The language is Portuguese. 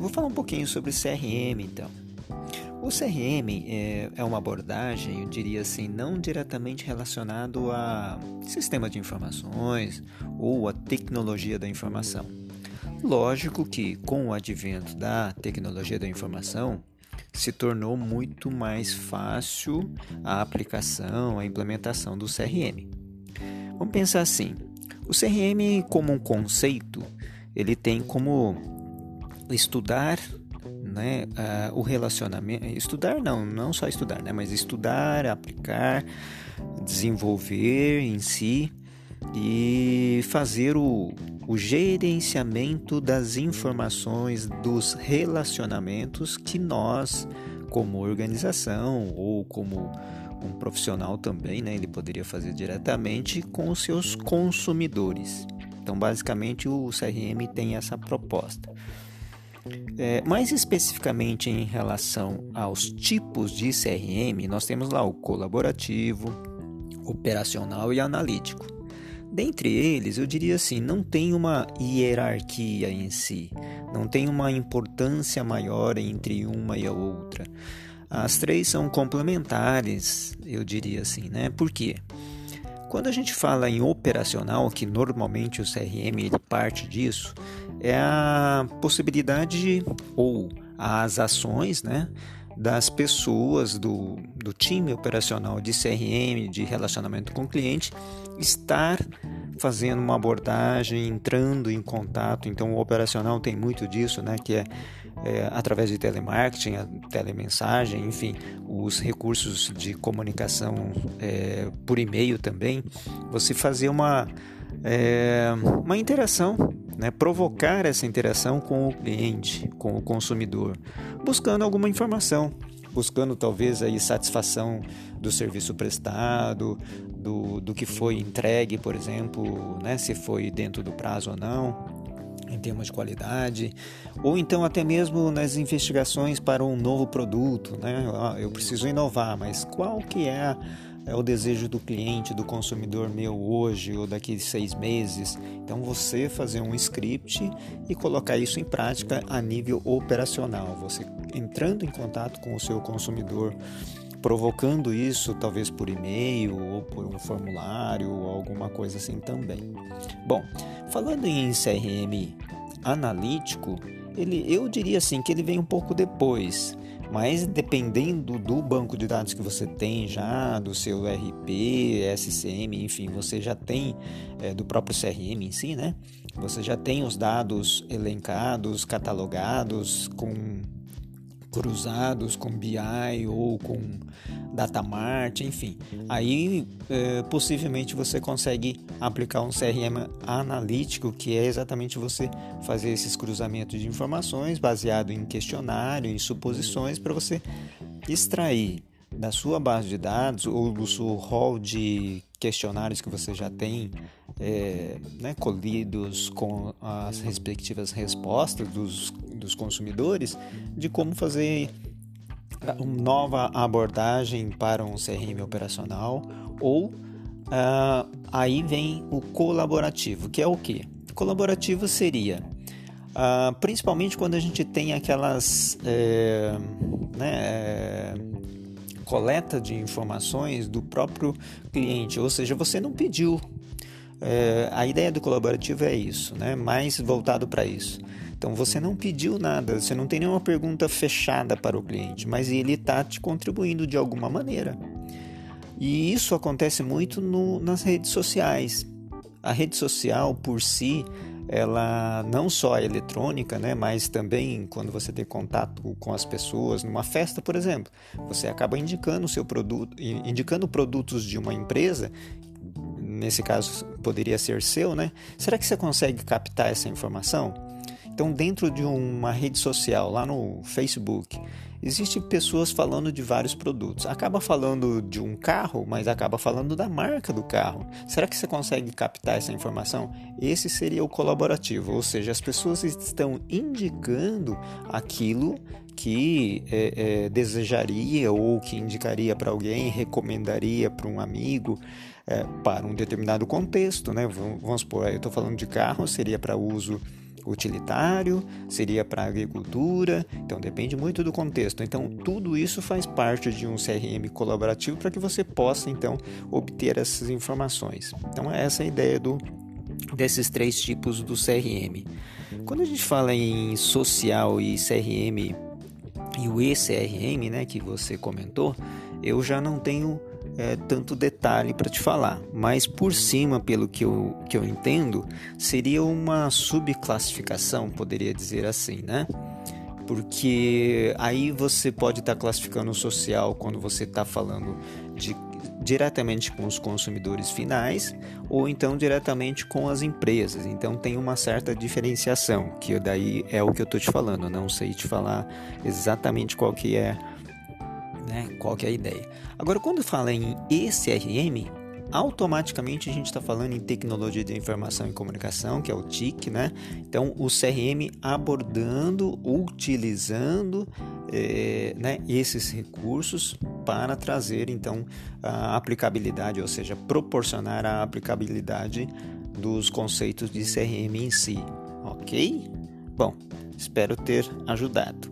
vou falar um pouquinho sobre CRM então. O CRM é, é uma abordagem, eu diria assim, não diretamente relacionado a sistema de informações ou a tecnologia da informação. Lógico que com o advento da tecnologia da informação, se tornou muito mais fácil a aplicação, a implementação do CRM. Vamos pensar assim: o CRM, como um conceito, ele tem como estudar né, uh, o relacionamento. Estudar não, não só estudar, né, mas estudar, aplicar, desenvolver em si e fazer o, o gerenciamento das informações, dos relacionamentos que nós, como organização ou como um profissional também, né, ele poderia fazer diretamente com os seus consumidores. Então, basicamente, o CRM tem essa proposta. É, mais especificamente em relação aos tipos de CRM, nós temos lá o colaborativo, operacional e analítico. Dentre eles, eu diria assim, não tem uma hierarquia em si, não tem uma importância maior entre uma e a outra. As três são complementares, eu diria assim, né? Por quê? Quando a gente fala em operacional, que normalmente o CRM ele parte disso, é a possibilidade ou as ações, né? das pessoas do, do time operacional de CRM, de relacionamento com o cliente, estar fazendo uma abordagem, entrando em contato. Então, o operacional tem muito disso, né? Que é, é através de telemarketing, telemensagem, enfim, os recursos de comunicação é, por e-mail também. Você fazer uma, é, uma interação, né? provocar essa interação com o cliente, com o consumidor, buscando alguma informação buscando talvez aí satisfação do serviço prestado, do, do que foi entregue, por exemplo, né, se foi dentro do prazo ou não, em termos de qualidade, ou então até mesmo nas investigações para um novo produto, né? Eu preciso inovar, mas qual que é é o desejo do cliente, do consumidor meu hoje ou daqui seis meses. Então você fazer um script e colocar isso em prática a nível operacional. Você entrando em contato com o seu consumidor, provocando isso talvez por e-mail ou por um formulário ou alguma coisa assim também. Bom, falando em CRM analítico, ele, eu diria assim que ele vem um pouco depois. Mas dependendo do banco de dados que você tem já, do seu RP, SCM, enfim, você já tem é, do próprio CRM em si, né? Você já tem os dados elencados, catalogados com cruzados com BI ou com Datamart, enfim. Aí é, possivelmente você consegue aplicar um CRM analítico, que é exatamente você fazer esses cruzamentos de informações baseado em questionário, em suposições, para você extrair da sua base de dados ou do seu hall de questionários que você já tem é, né, colhidos com as respectivas respostas dos, dos consumidores de como fazer uma nova abordagem para um CRM operacional ou uh, aí vem o colaborativo, que é o que? Colaborativo seria uh, principalmente quando a gente tem aquelas é, né, é, coleta de informações do próprio cliente, ou seja, você não pediu. É, a ideia do colaborativo é isso, né? mais voltado para isso. Então você não pediu nada, você não tem nenhuma pergunta fechada para o cliente, mas ele está te contribuindo de alguma maneira. E isso acontece muito no, nas redes sociais. A rede social por si ela não só é eletrônica, né, mas também quando você tem contato com as pessoas numa festa, por exemplo, você acaba indicando o seu produto, indicando produtos de uma empresa, nesse caso poderia ser seu, né? Será que você consegue captar essa informação? Então, dentro de uma rede social, lá no Facebook, Existem pessoas falando de vários produtos. Acaba falando de um carro, mas acaba falando da marca do carro. Será que você consegue captar essa informação? Esse seria o colaborativo, ou seja, as pessoas estão indicando aquilo que é, é, desejaria ou que indicaria para alguém, recomendaria para um amigo. É, para um determinado contexto, né? Vamos supor, eu estou falando de carro, seria para uso utilitário, seria para agricultura, então depende muito do contexto. Então tudo isso faz parte de um CRM colaborativo para que você possa então obter essas informações. Então é essa a ideia do desses três tipos do CRM. Quando a gente fala em social e CRM e o ECRM, né, que você comentou, eu já não tenho é, tanto detalhe para te falar, mas por cima, pelo que eu, que eu entendo, seria uma subclassificação, poderia dizer assim, né? Porque aí você pode estar tá classificando o social quando você está falando de diretamente com os consumidores finais ou então diretamente com as empresas. Então tem uma certa diferenciação, que daí é o que eu estou te falando. não sei te falar exatamente qual que é né? Qual que é a ideia? Agora, quando fala em ECRM, automaticamente a gente está falando em tecnologia de informação e comunicação, que é o TIC, né? Então, o CRM abordando, utilizando é, né, esses recursos para trazer então a aplicabilidade, ou seja, proporcionar a aplicabilidade dos conceitos de CRM em si, ok? Bom, espero ter ajudado.